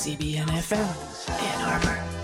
CBN FM, Ann Arbor.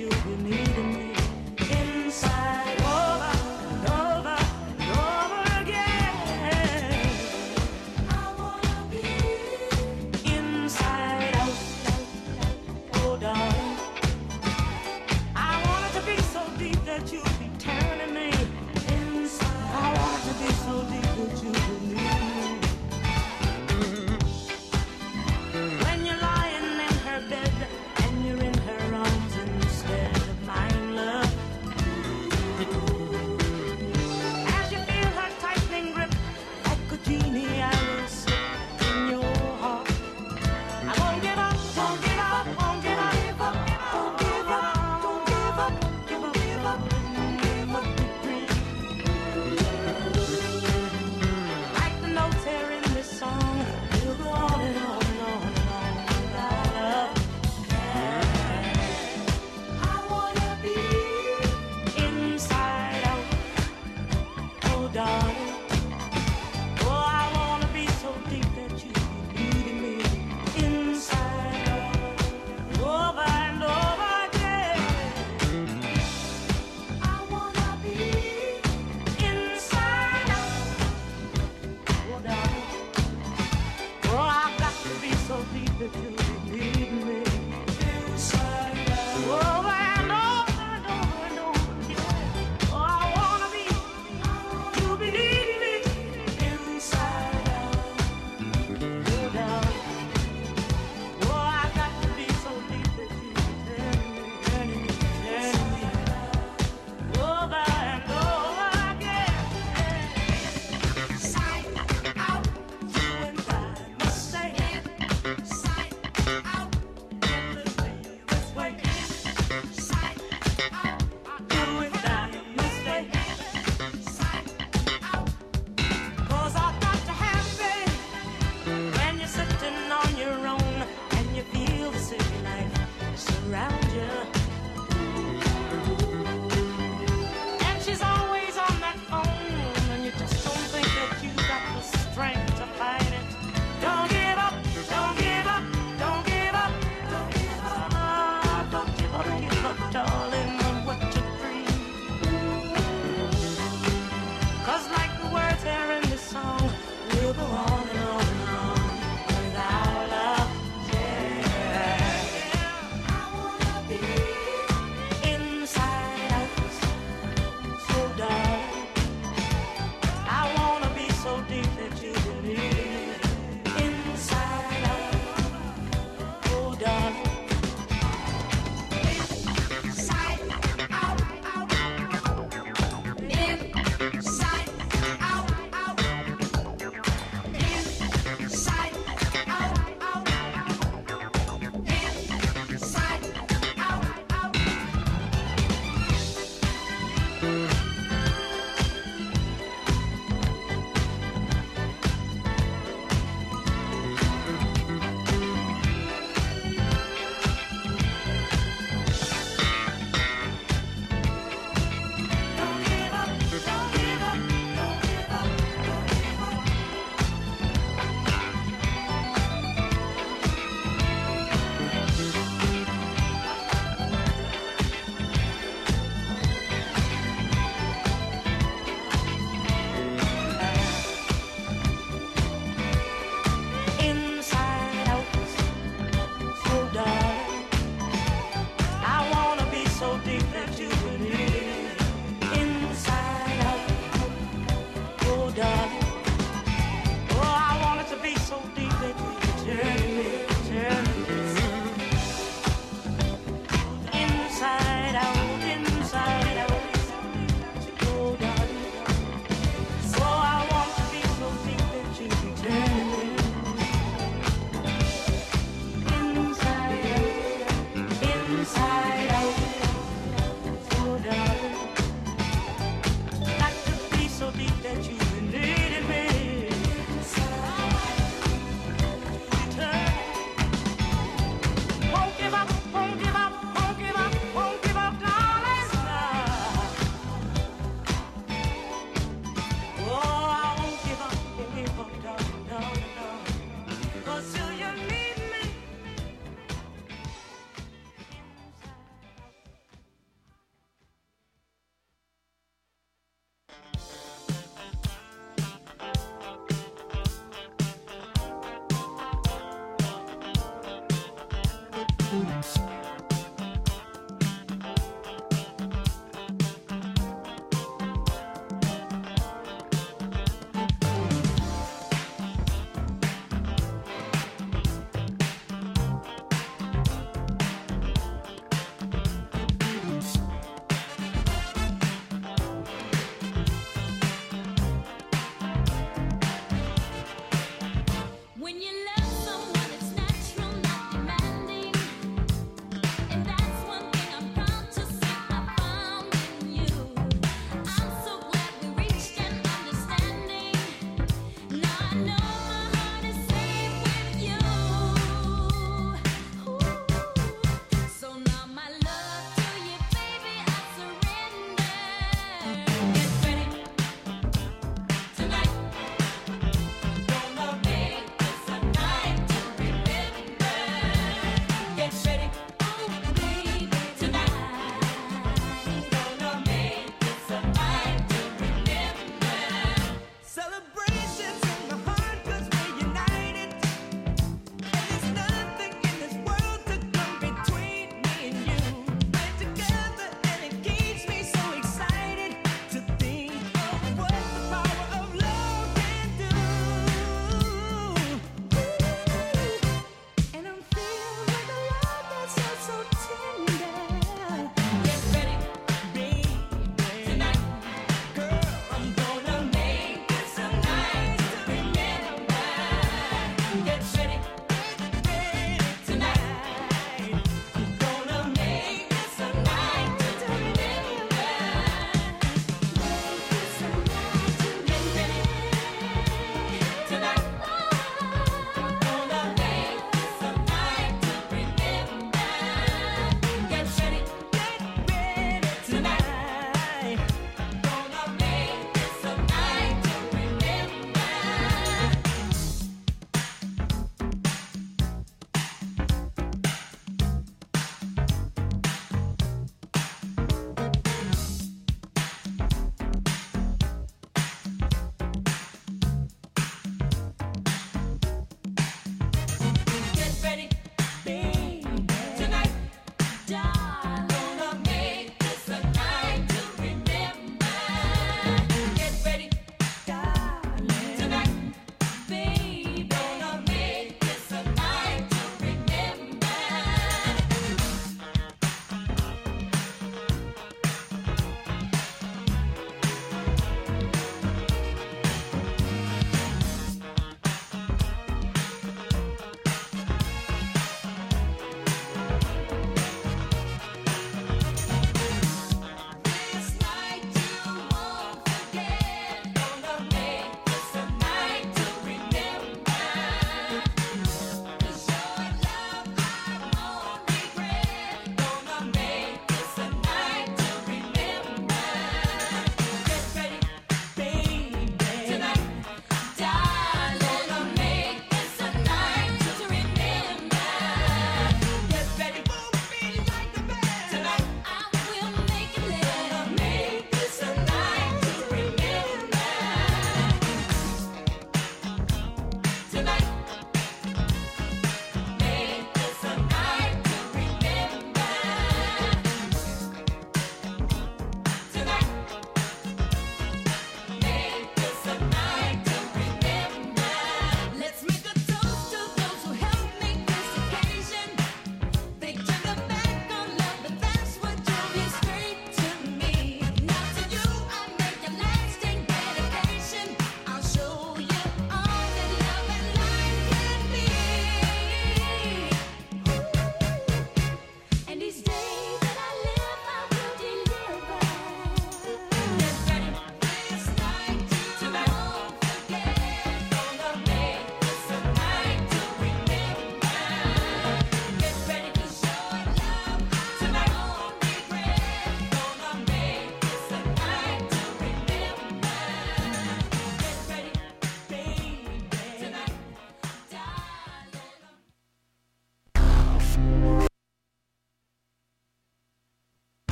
you beneath.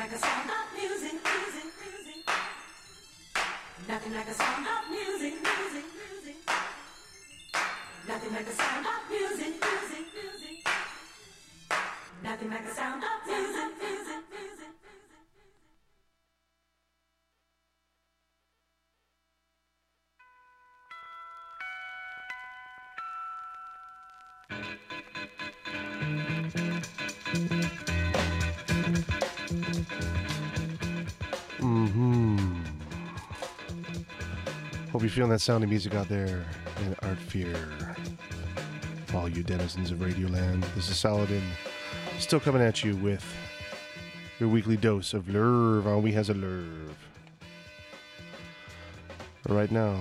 Hope you're feeling that sound of music out there in Art Fair. All you denizens of Radioland, this is Saladin, still coming at you with your weekly dose of Lurv on ah, We Has a Lurv. Right now,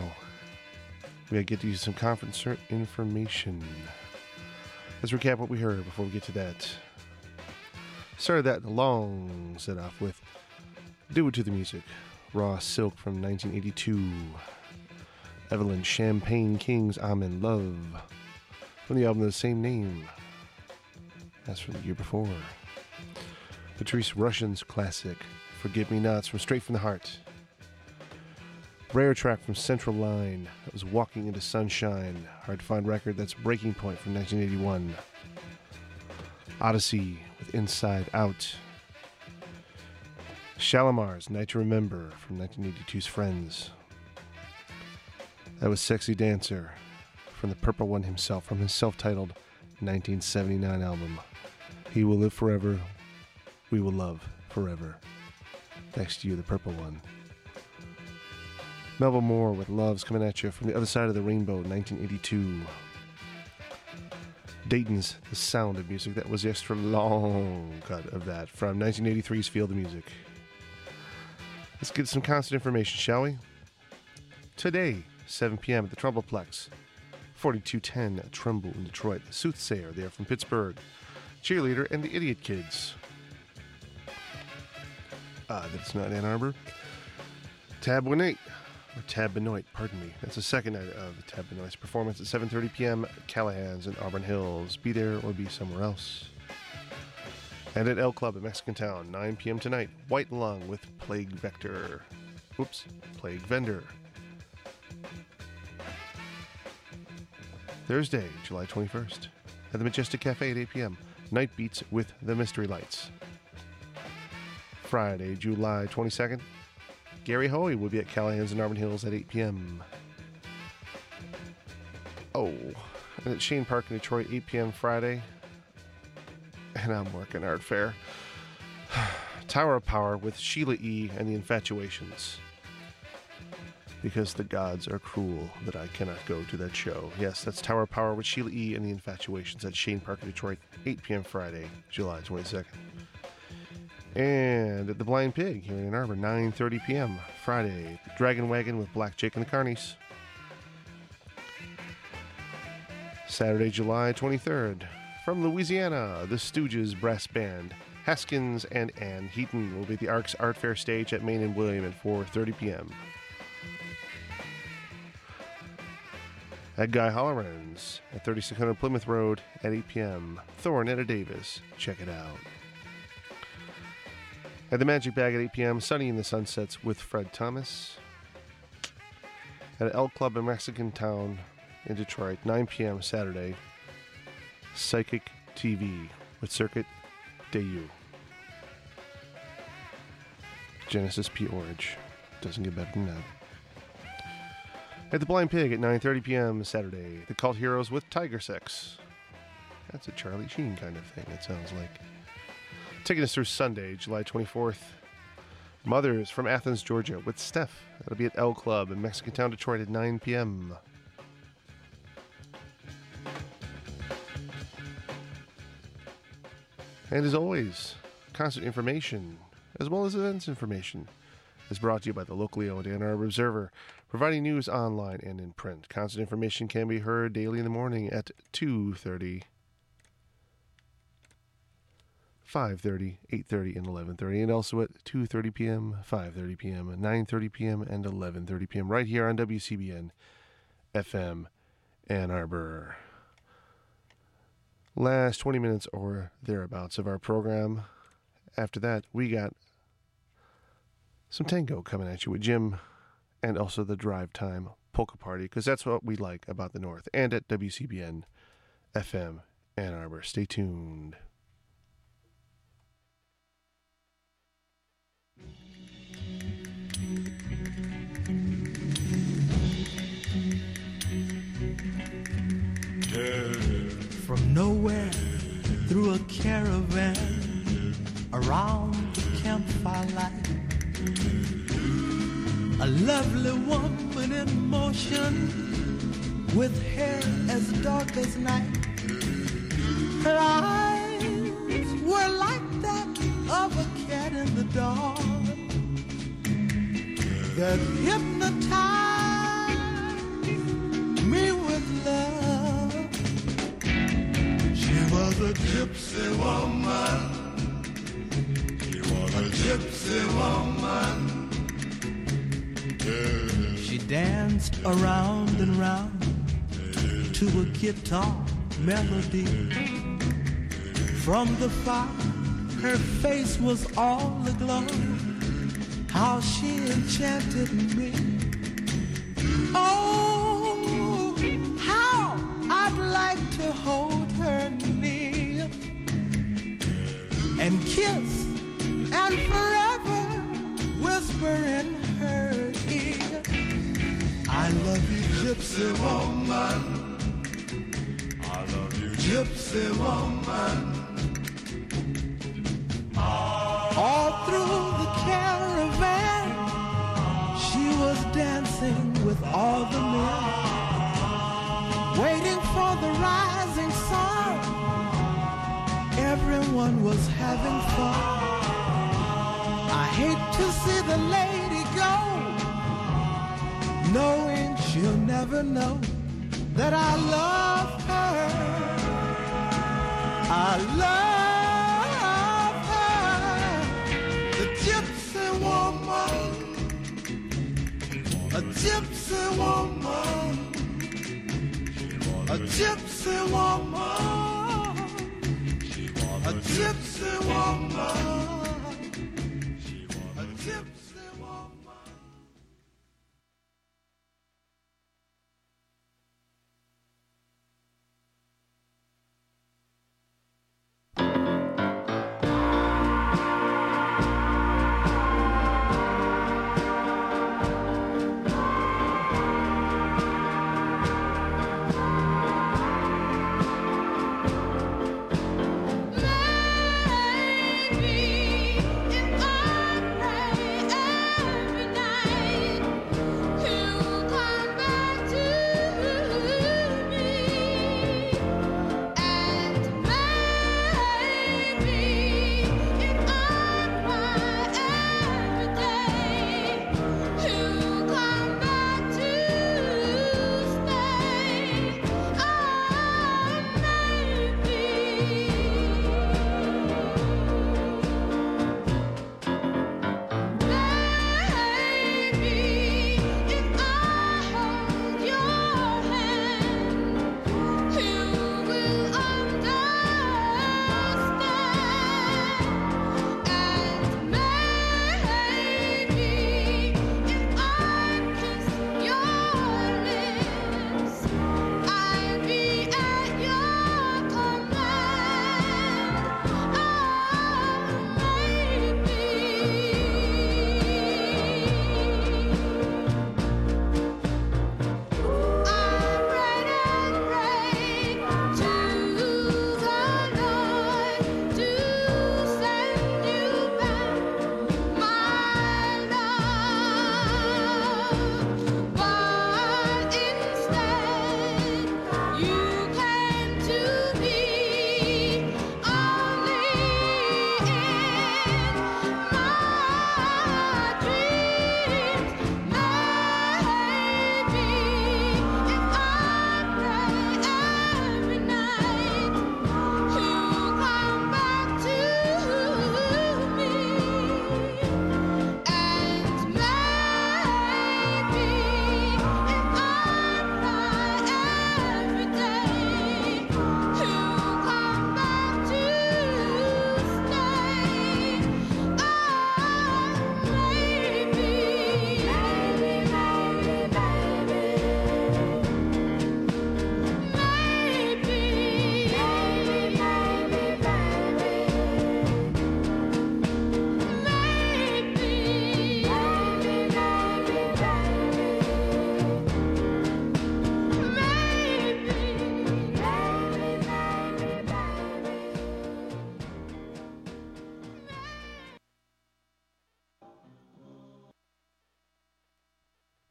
we gotta get you some conference information. Let's recap what we heard before we get to that. Started that long set off with Do It to the Music, Raw Silk from 1982. Evelyn Champagne King's I'm in Love from the album of the same name as from the year before. Patrice Rushen's classic Forgive Me Nots from Straight from the Heart. Rare track from Central Line that was Walking into Sunshine. Hard to find record that's Breaking Point from 1981. Odyssey with Inside Out. Shalamar's Night to Remember from 1982's Friends. That was Sexy Dancer from the Purple One himself from his self titled 1979 album. He Will Live Forever, We Will Love Forever. Thanks to you, the Purple One. Melba Moore with Loves coming at you from the other side of the rainbow, 1982. Dayton's The Sound of Music. That was the extra long cut of that from 1983's Field of Music. Let's get some constant information, shall we? Today, 7 p.m. at the Trumbullplex. 4210 Trumbull in Detroit. Soothsayer, they are from Pittsburgh. Cheerleader and the Idiot Kids. Ah, that's not Ann Arbor. Tab 18, or Tab Benoit, pardon me. That's the second night of the Tab Benoit's performance at 7.30 p.m. Callahan's in Auburn Hills. Be there or be somewhere else. And at L Club in Mexican Town, 9 p.m. tonight, White Lung with Plague Vector. Oops, Plague Vendor. Thursday, July 21st, at the Majestic Cafe at 8 p.m. Night Beats with the Mystery Lights. Friday, July 22nd, Gary Hoey will be at Callahan's in Auburn Hills at 8 p.m. Oh, and at Chene Park in Detroit, 8 p.m. Friday. And I'm working Art Fair. Tower of Power with Sheila E. and the Infatuations because the gods are cruel that I cannot go to that show. Yes, that's Tower Power with Sheila E. and the Infatuations at Chene Park Detroit, 8 p.m. Friday, July 22nd. And at the Blind Pig here in Ann Arbor, 9.30 p.m. Friday, Dragon Wagon with Black Jake and the Carnies. Saturday, July 23rd, from Louisiana, the Stooges Brass Band. Haskins and Ann Heaton will be at the Arcs Art Fair stage at Main and William at 4.30 p.m. At Guy Hollerin's at 3600 Plymouth Road at 8 p.m. Thornetta Davis. Check it out. At the Magic Bag at 8 p.m. Sonny in the Sunsets with Fred Thomas. At L Club in Mexican Town in Detroit, 9 p.m. Saturday. Psychic TV with Circuit des Yeux. Genesis P-Orridge. Doesn't get better than that. At the Blind Pig at 9:30 p.m. Saturday, the Cult Heroes with Tiger Sex. That's a Charlie Sheen kind of thing. It sounds like. Taking us through Sunday, July 24th. Mothers from Athens, Georgia, with Steph. That'll be at L Club in Mexican Town, Detroit, at 9 p.m. And as always, concert information, as well as events information, is brought to you by the locally owned Ann Arbor Observer, providing news online and in print. Concert information can be heard daily in the morning at 2.30, 5.30, 8.30, and 11.30, and also at 2.30 p.m., 5.30 p.m., 9.30 p.m., and 11.30 p.m. right here on WCBN FM Ann Arbor last 20 minutes or thereabouts of our program. After that, we got some tango coming at you with Jim and also the drive time polka party because that's what we like about the North and at WCBN FM Ann Arbor. Stay tuned. From nowhere through a caravan around the campfire light. A lovely woman in motion with hair as dark as night. Her eyes were like that of a cat in the dark that hypnotized me with love. She was a gypsy woman. She was a gypsy woman. Danced around and round to a guitar melody. From the fire, her face was all aglow. How she enchanted me. Oh, how I'd like to hold her near and kiss and forever whisper in. I love you, gypsy woman. I love you, gypsy woman. All through the caravan, she was dancing with all the men, waiting for the rising sun. Everyone was having fun. I hate to see the lady go, knowing she'll never know that I love her. I love her, the gypsy woman, a gypsy woman, a gypsy woman, a gypsy woman.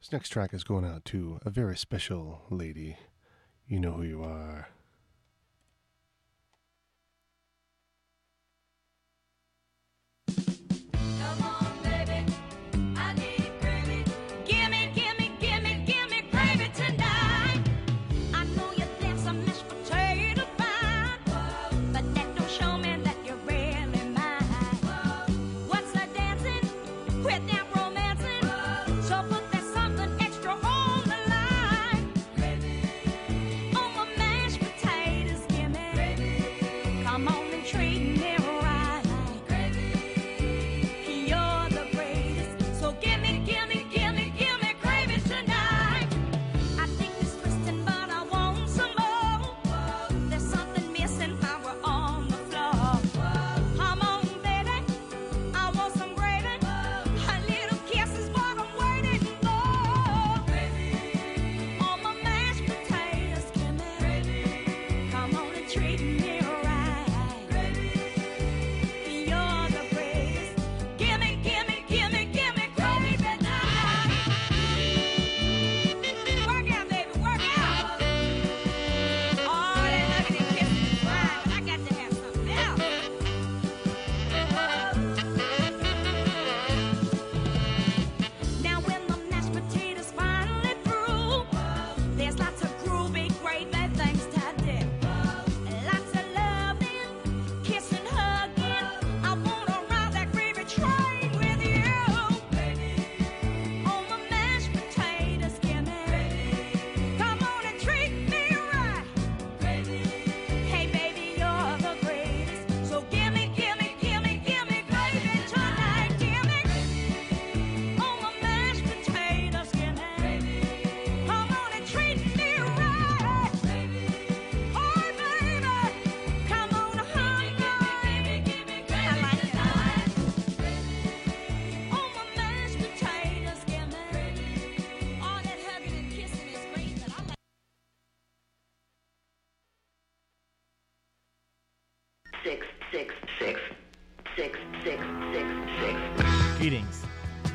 This next track is going out to a very special lady. You know who you are.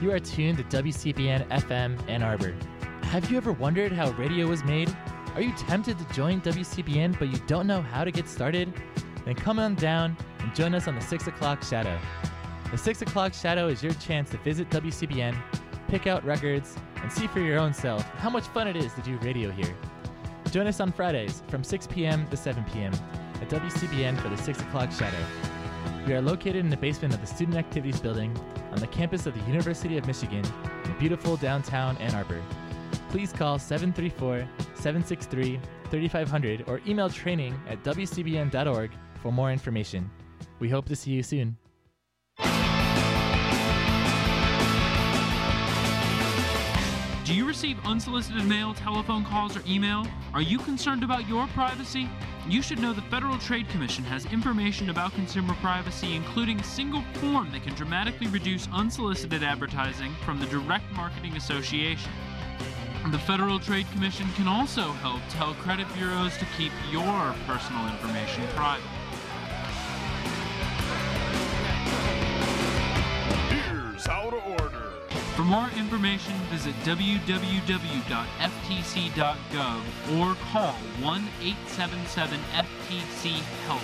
You are tuned to WCBN FM Ann Arbor. Have you ever wondered how radio was made? Are you tempted to join WCBN but you don't know how to get started? Then come on down and join us on the 6 o'clock shadow. The 6 o'clock shadow is your chance to visit WCBN, pick out records, and see for your own self how much fun it is to do radio here. Join us on Fridays from 6 p.m. to 7 p.m. at WCBN for the 6 o'clock shadow. We are located in the basement of the Student Activities Building on the campus of the University of Michigan in beautiful downtown Ann Arbor. Please call 734 763 3500 or email training at wcbn.org for more information. We hope to see you soon. Do you receive unsolicited mail, telephone calls, or email? Are you concerned about your privacy? You should know the Federal Trade Commission has information about consumer privacy, including a single form that can dramatically reduce unsolicited advertising from the Direct Marketing Association. The Federal Trade Commission can also help tell credit bureaus to keep your personal information private. Here's how to more information, visit www.ftc.gov or call 1 877 FTC HELP.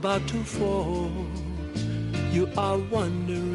About to fall. You are wondering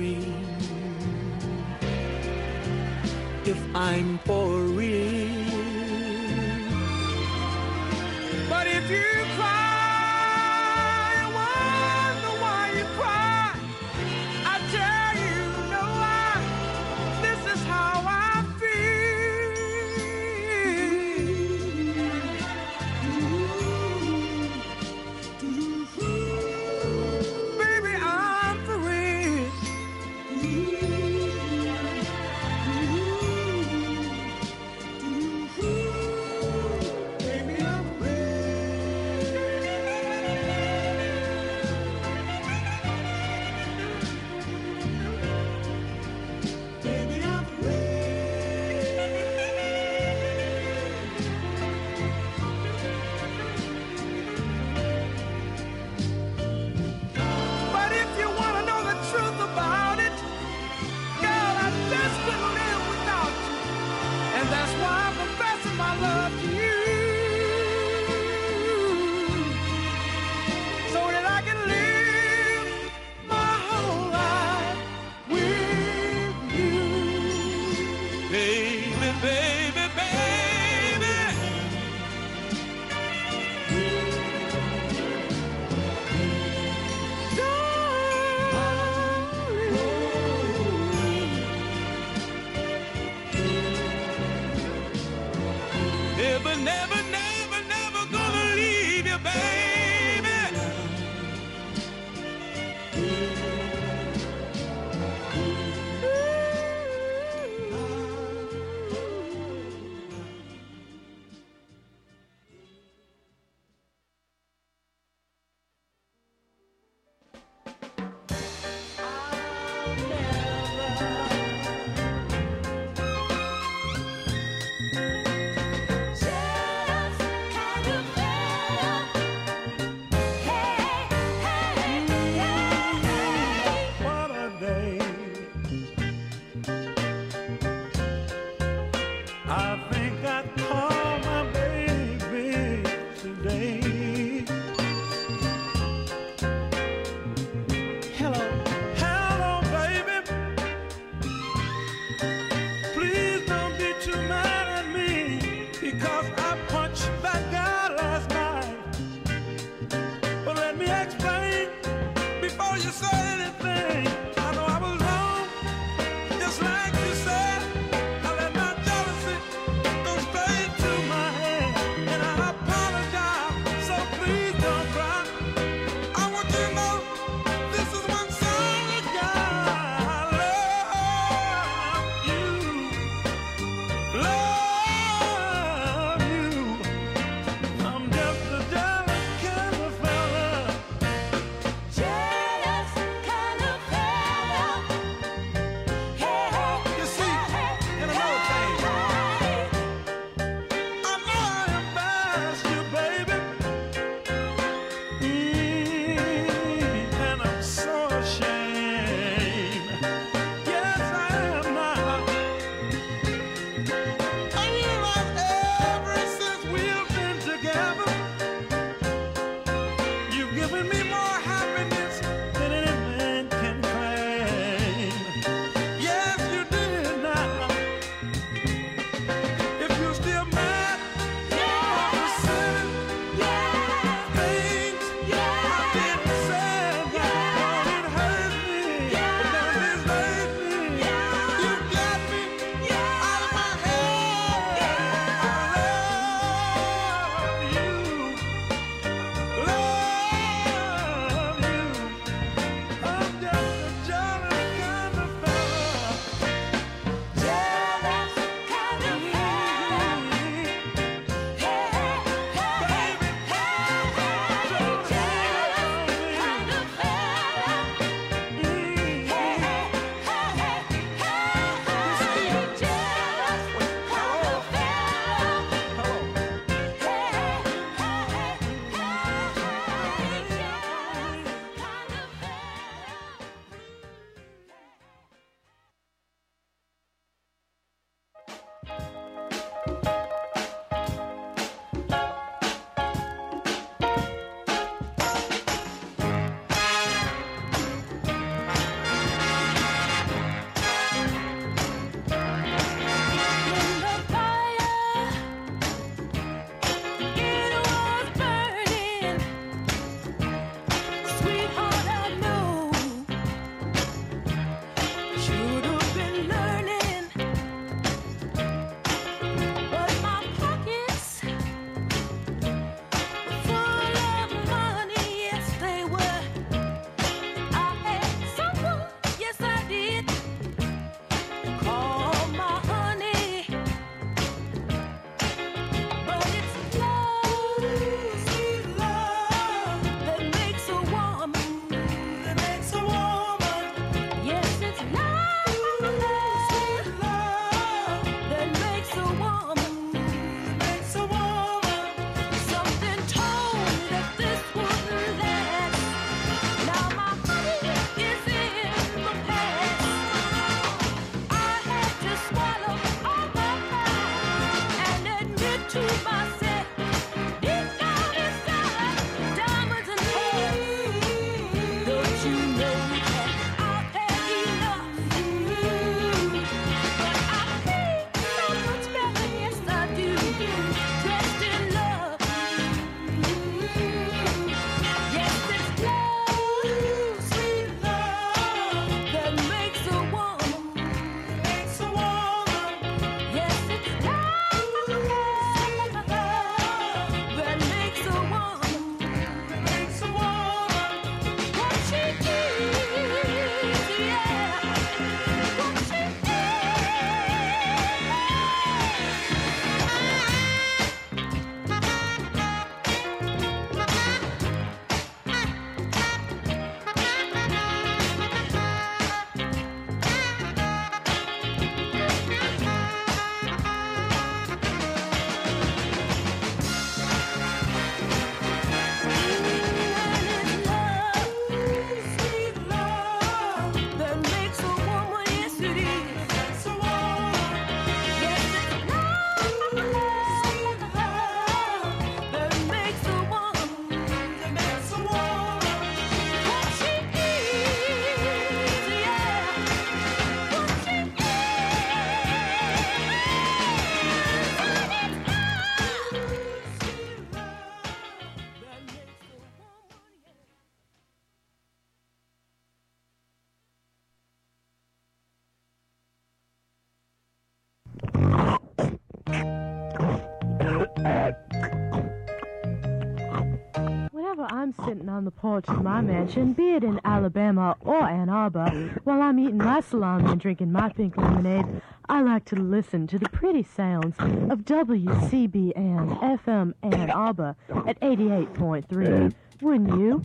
on the porch of my mansion, be it in Alabama or Ann Arbor, while I'm eating my salami and drinking my pink lemonade, I like to listen to the pretty sounds of WCBN FM Ann Arbor at 88.3. Wouldn't you?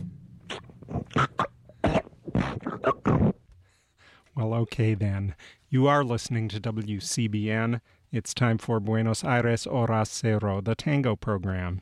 Well, okay then. You are listening to WCBN. It's time for Buenos Aires Hora Cero, the tango program.